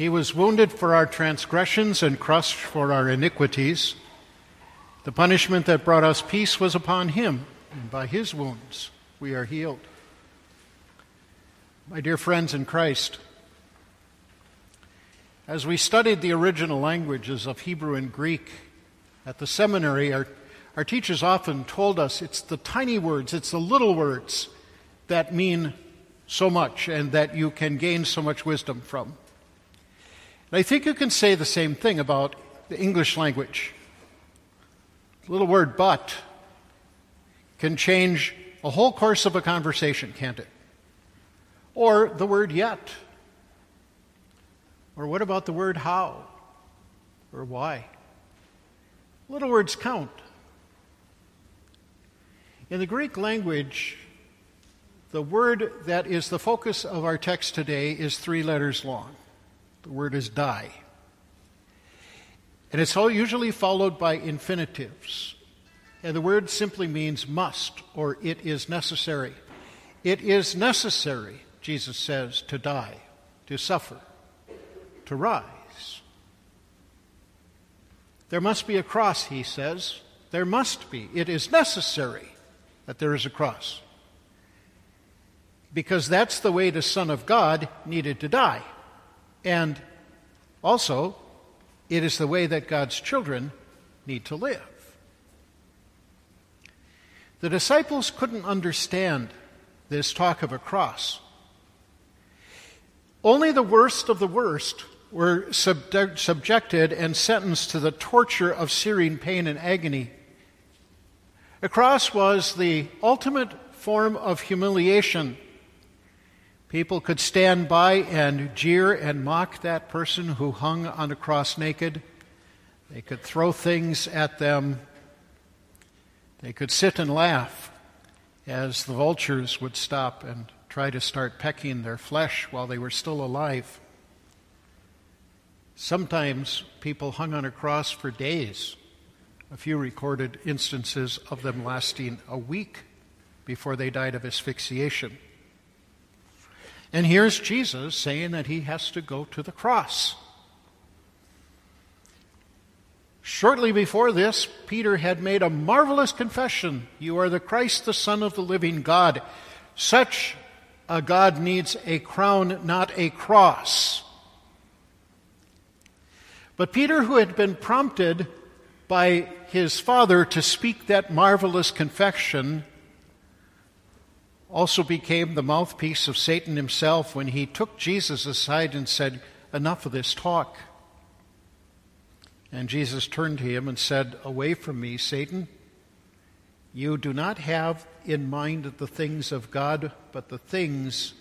He was wounded for our transgressions and crushed for our iniquities. The punishment that brought us peace was upon him, and by his wounds we are healed. My dear friends in Christ, as we studied the original languages of Hebrew and Greek at the seminary, our, our teachers often told us it's the tiny words, it's the little words that mean so much and that you can gain so much wisdom from. And I think you can say the same thing about the English language. The little word but can change a whole course of a conversation, can't it? Or the word yet. Or what about the word how? Or why? Little words count. In the Greek language, the word that is the focus of our text today is three letters long. The word is die. And it's all usually followed by infinitives. And the word simply means must or it is necessary. It is necessary, Jesus says, to die, to suffer, to rise. There must be a cross, he says. There must be. It is necessary that there is a cross. Because that's the way the Son of God needed to die. And also, it is the way that God's children need to live. The disciples couldn't understand this talk of a cross. Only the worst of the worst were subjected and sentenced to the torture of searing pain and agony. A cross was the ultimate form of humiliation People could stand by and jeer and mock that person who hung on a cross naked. They could throw things at them. They could sit and laugh as the vultures would stop and try to start pecking their flesh while they were still alive. Sometimes people hung on a cross for days. A few recorded instances of them lasting a week before they died of asphyxiation. And here's Jesus saying that he has to go to the cross. Shortly before this, Peter had made a marvelous confession You are the Christ, the Son of the living God. Such a God needs a crown, not a cross. But Peter, who had been prompted by his father to speak that marvelous confession, also became the mouthpiece of Satan himself when he took Jesus aside and said, Enough of this talk. And Jesus turned to him and said, Away from me, Satan. You do not have in mind the things of God, but the things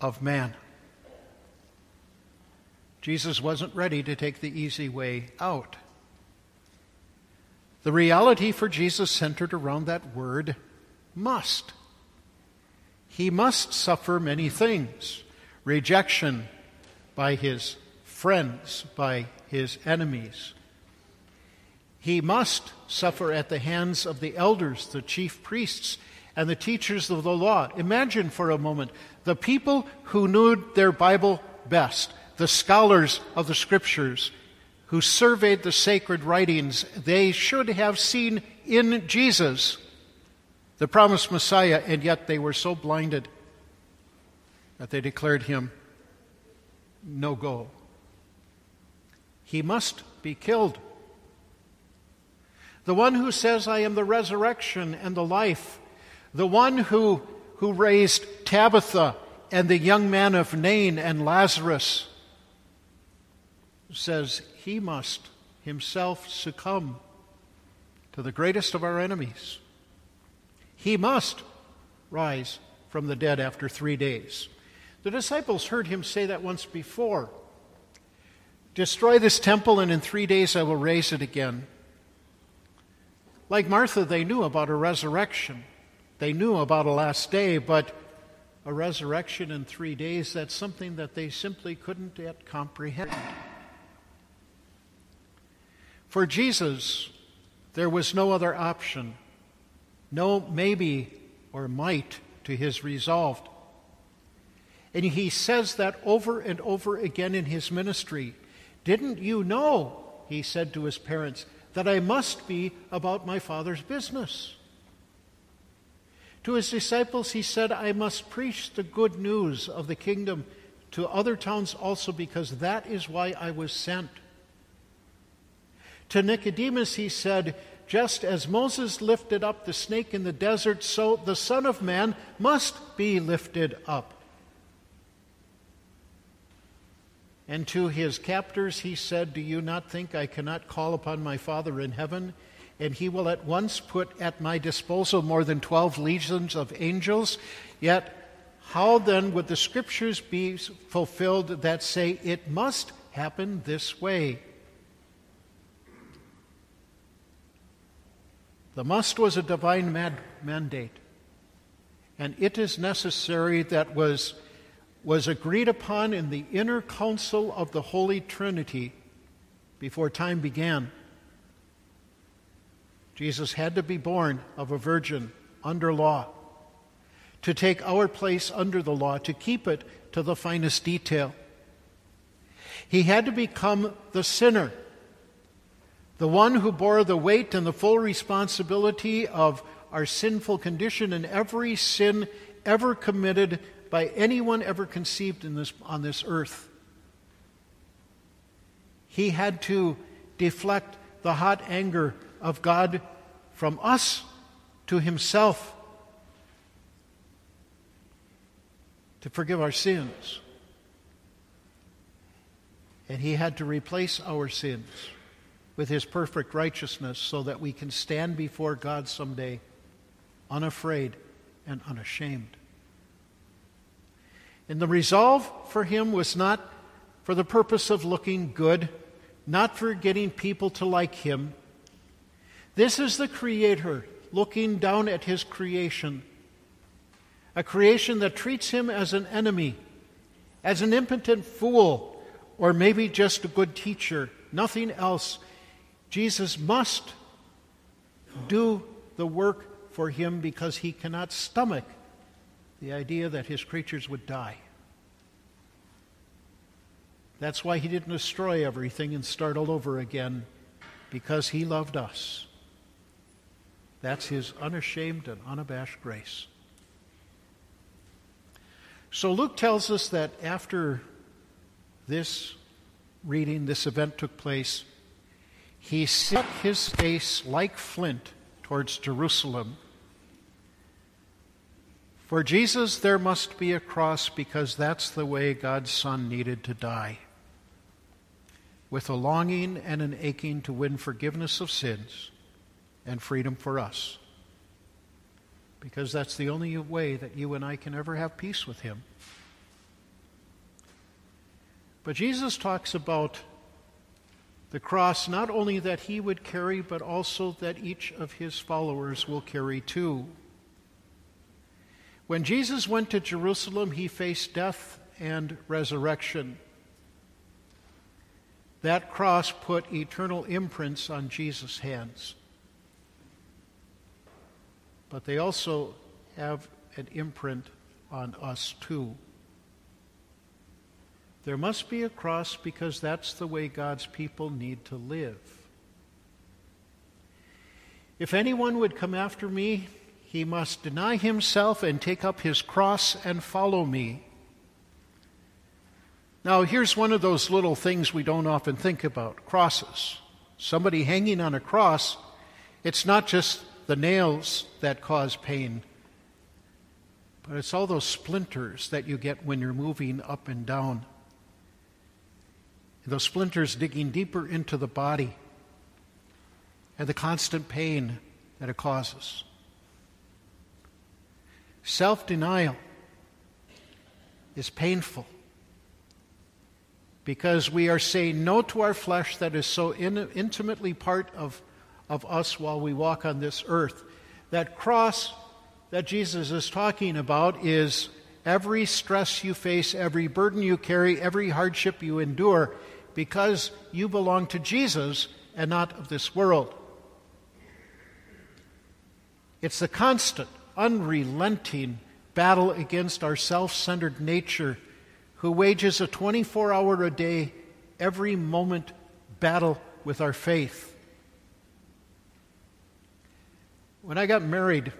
of man. Jesus wasn't ready to take the easy way out. The reality for Jesus centered around that word must he must suffer many things rejection by his friends, by his enemies. He must suffer at the hands of the elders, the chief priests, and the teachers of the law. Imagine for a moment the people who knew their Bible best, the scholars of the scriptures who surveyed the sacred writings, they should have seen in Jesus the promised Messiah, and yet they were so blinded that they declared him no go. He must be killed. The one who says, I am the resurrection and the life, the one who, who raised Tabitha and the young man of Nain and Lazarus, says he must himself succumb to the greatest of our enemies. He must rise from the dead after three days. The disciples heard him say that once before Destroy this temple, and in three days I will raise it again. Like Martha, they knew about a resurrection. They knew about a last day, but a resurrection in three days, that's something that they simply couldn't yet comprehend. For Jesus, there was no other option no maybe or might to his resolve. And he says that over and over again in his ministry. Didn't you know, he said to his parents, that I must be about my Father's business? To his disciples, he said, I must preach the good news of the kingdom to other towns also, because that is why I was sent. To Nicodemus, he said, Just as Moses lifted up the snake in the desert, so the Son of Man must be lifted up. And to his captors, he said, Do you not think I cannot call upon my Father in heaven? and he will at once put at my disposal more than 12 legions of angels. Yet, how then would the scriptures be fulfilled that say it must happen this way? The must was a divine mad- mandate, and it is necessary that was, was agreed upon in the inner council of the Holy Trinity before time began. Jesus had to be born of a virgin under law, to take our place under the law, to keep it to the finest detail. He had to become the sinner, the one who bore the weight and the full responsibility of our sinful condition and every sin ever committed by anyone ever conceived in this, on this earth. He had to deflect the hot anger of God from us to Himself to forgive our sins. And He had to replace our sins with His perfect righteousness so that we can stand before God someday unafraid and unashamed. And the resolve for him was not for the purpose of looking good, not for getting people to like him, this is the Creator looking down at His creation, a creation that treats Him as an enemy, as an impotent fool, or maybe just a good teacher, nothing else. Jesus must do the work for Him because He cannot stomach the idea that His creatures would die. That's why He didn't destroy everything and start all over again, because He loved us. That's his unashamed and unabashed grace. So Luke tells us that after this reading, this event took place, he set his face like flint towards Jerusalem. For Jesus, there must be a cross because that's the way God's Son needed to die. With a longing and an aching to win forgiveness of sins and freedom for us. Because that's the only way that you and I can ever have peace with Him. But Jesus talks about the cross not only that He would carry, but also that each of His followers will carry too. When Jesus went to Jerusalem, He faced death and resurrection. That cross put eternal imprints on Jesus' hands but they also have an imprint on us too. There must be a cross because that's the way God's people need to live. If anyone would come after me, he must deny himself and take up his cross and follow me. Now, here's one of those little things we don't often think about crosses. Somebody hanging on a cross, it's not just the nails that cause pain, but it's all those splinters that you get when you're moving up and down. Those splinters digging deeper into the body and the constant pain that it causes. Self denial is painful because we are saying no to our flesh that is so in, intimately part of of us while we walk on this earth. That cross that Jesus is talking about is every stress you face, every burden you carry, every hardship you endure, because you belong to Jesus and not of this world. It's the constant, unrelenting battle against our self centered nature, who wages a 24 hour a day, every moment battle with our faith. When I got married,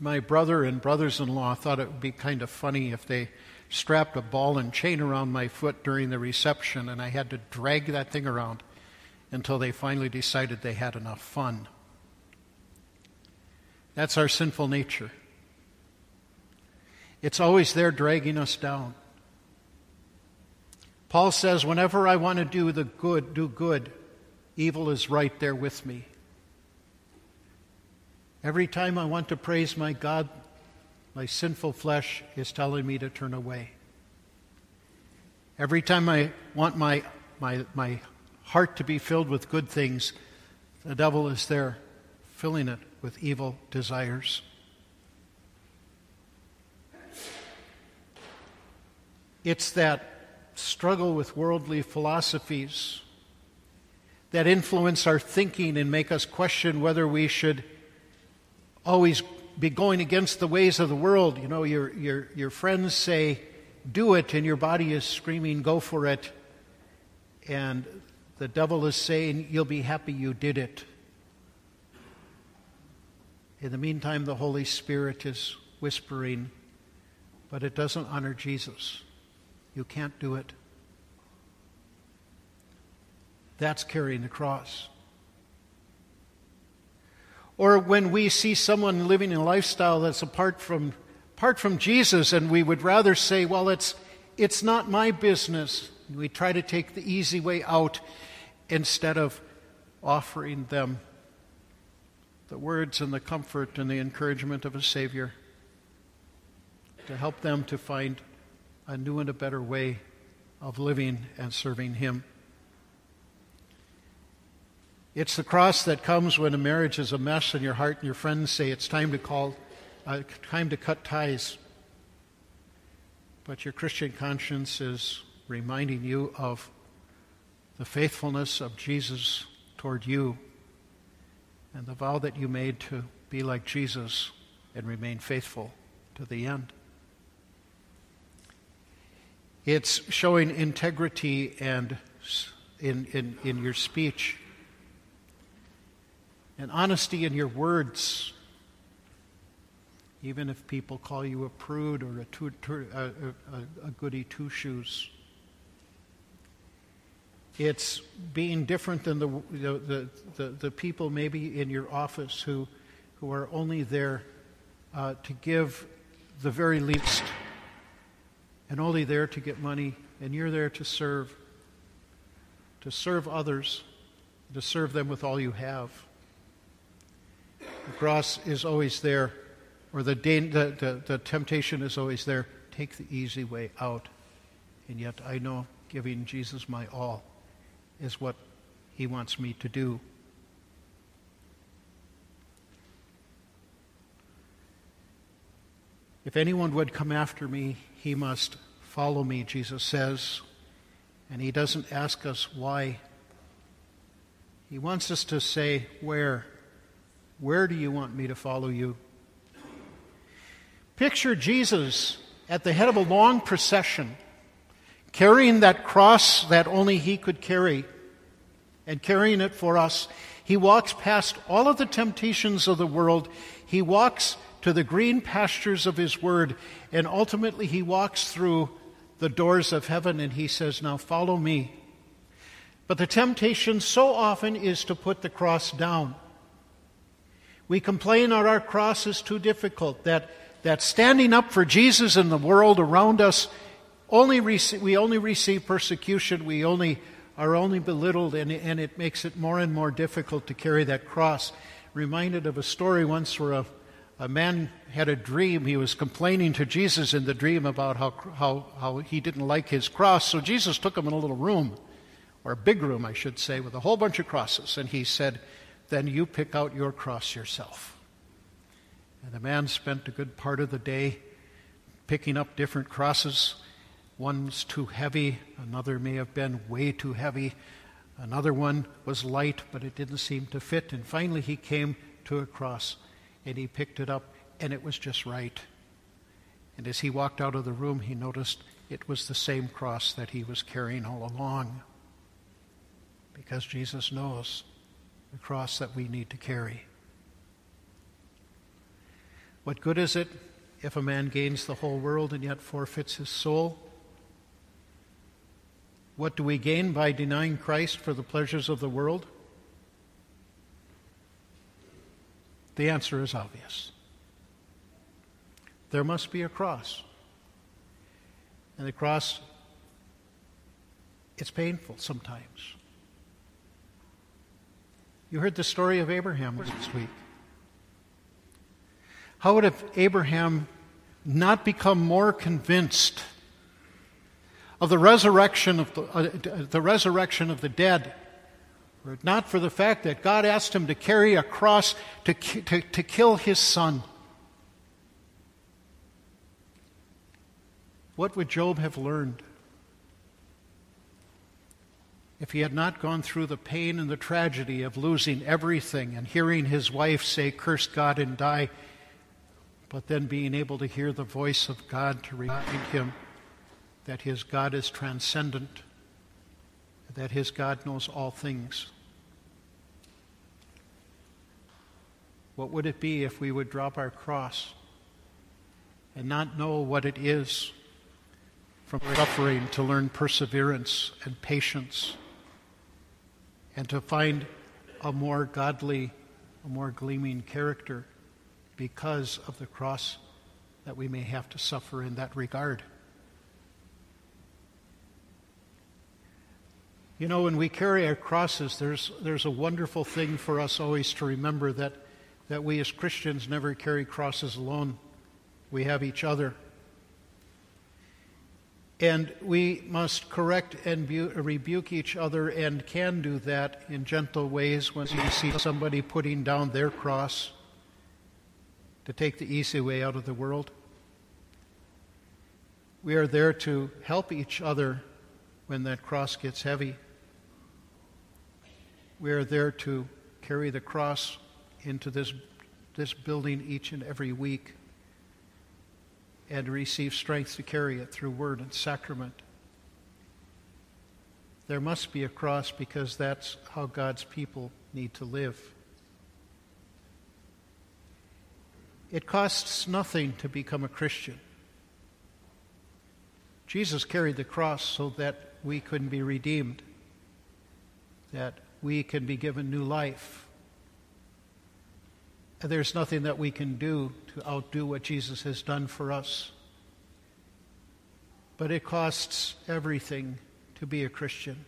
my brother and brothers in law thought it would be kind of funny if they strapped a ball and chain around my foot during the reception and I had to drag that thing around until they finally decided they had enough fun. That's our sinful nature. It's always there dragging us down. Paul says, whenever I want to do the good, do good, evil is right there with me. Every time I want to praise my God, my sinful flesh is telling me to turn away. Every time I want my, my, my heart to be filled with good things, the devil is there filling it with evil desires. It's that struggle with worldly philosophies that influence our thinking and make us question whether we should always be going against the ways of the world. You know, your, your, your friends say, do it, and your body is screaming, go for it. And the devil is saying, you'll be happy you did it. In the meantime, the Holy Spirit is whispering, but it doesn't honor Jesus. You can't do it. That's carrying the cross. Or when we see someone living a lifestyle that's apart from, apart from Jesus, and we would rather say, well, it's, it's not my business. We try to take the easy way out instead of offering them the words and the comfort and the encouragement of a Savior to help them to find a new and a better way of living and serving Him. It's the cross that comes when a marriage is a mess and your heart and your friends say it's time to call, uh, time to cut ties. But your Christian conscience is reminding you of the faithfulness of Jesus toward you and the vow that you made to be like Jesus and remain faithful to the end. It's showing integrity and in, in, in your speech and honesty in your words. Even if people call you a prude or a, a, a, a goody two shoes. It's being different than the, the, the, the, people maybe in your office who, who are only there uh, to give the very least and only there to get money, and you're there to serve, to serve others, to serve them with all you have. Cross is always there, or the, the, the, the temptation is always there. Take the easy way out. And yet I know giving Jesus my all is what he wants me to do. If anyone would come after me, he must follow me, Jesus says. And he doesn't ask us why. He wants us to say, Where? Where do you want me to follow you? Picture Jesus at the head of a long procession, carrying that cross that only he could carry, and carrying it for us. He walks past all of the temptations of the world. He walks to the green pastures of His Word, and ultimately He walks through the doors of heaven and He says, Now follow me. But the temptation so often is to put the cross down. We complain that our cross is too difficult, that, that standing up for Jesus in the world around us, only rec- we only receive persecution, we only are only belittled, and, and it makes it more and more difficult to carry that cross. Reminded of a story once where a a man had a dream. He was complaining to Jesus in the dream about how, how, how he didn't like his cross. So Jesus took him in a little room, or a big room, I should say, with a whole bunch of crosses. And he said, Then you pick out your cross yourself. And the man spent a good part of the day picking up different crosses. One's too heavy, another may have been way too heavy. Another one was light, but it didn't seem to fit. And finally, he came to a cross and he picked it up, and it was just right. And as he walked out of the room, he noticed it was the same cross that he was carrying all along. Because Jesus knows the cross that we need to carry. What good is it if a man gains the whole world and yet forfeits his soul? What do we gain by denying Christ for the pleasures of the world? The answer is obvious. There must be a cross. And the cross, it's painful sometimes. You heard the story of Abraham this week. How would have Abraham not become more convinced of the resurrection of the, uh, the resurrection of the dead, were it not for the fact that God asked him to carry a cross to, to, to kill his son? What would Job have learned? If he had not gone through the pain and the tragedy of losing everything and hearing his wife say, Curse God and die, but then being able to hear the voice of God to remind him that his God is transcendent, that his God knows all things. What would it be if we would drop our cross and not know what it is from suffering to learn perseverance and patience and to find a more godly, a more gleaming character because of the cross that we may have to suffer in that regard. You know, when we carry our crosses, there's, there's a wonderful thing for us always to remember that, that we as Christians never carry crosses alone. We have each other. And we must correct and bu- rebuke each other and can do that in gentle ways when we see somebody putting down their cross to take the easy way out of the world. We are there to help each other when that cross gets heavy. We are there to carry the cross into this, this building each and every week and receive strength to carry it through word and sacrament. There must be a cross because that's how God's people need to live. It costs nothing to become a Christian. Jesus carried the cross so that we could be redeemed, that we can be given new life. There's nothing that we can do to outdo what Jesus has done for us. But it costs everything to be a Christian.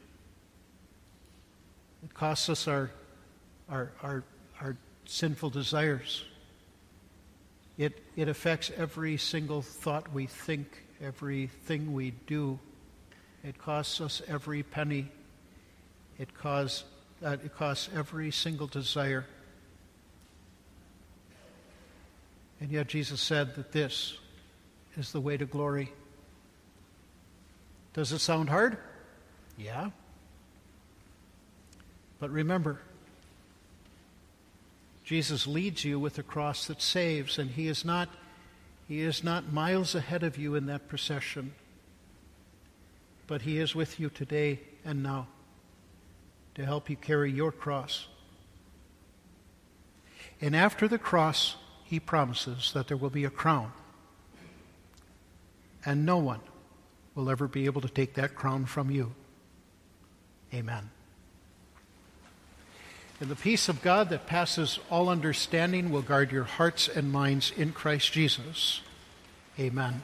It costs us our, our, our, our sinful desires. It, it affects every single thought we think, everything we do. It costs us every penny. It, cause, uh, it costs every single desire. And yet Jesus said that this is the way to glory. Does it sound hard? Yeah. But remember, Jesus leads you with a cross that saves, and he is not he is not miles ahead of you in that procession. But he is with you today and now to help you carry your cross. And after the cross, he promises that there will be a crown. And no one will ever be able to take that crown from you. Amen. And the peace of God that passes all understanding will guard your hearts and minds in Christ Jesus. Amen.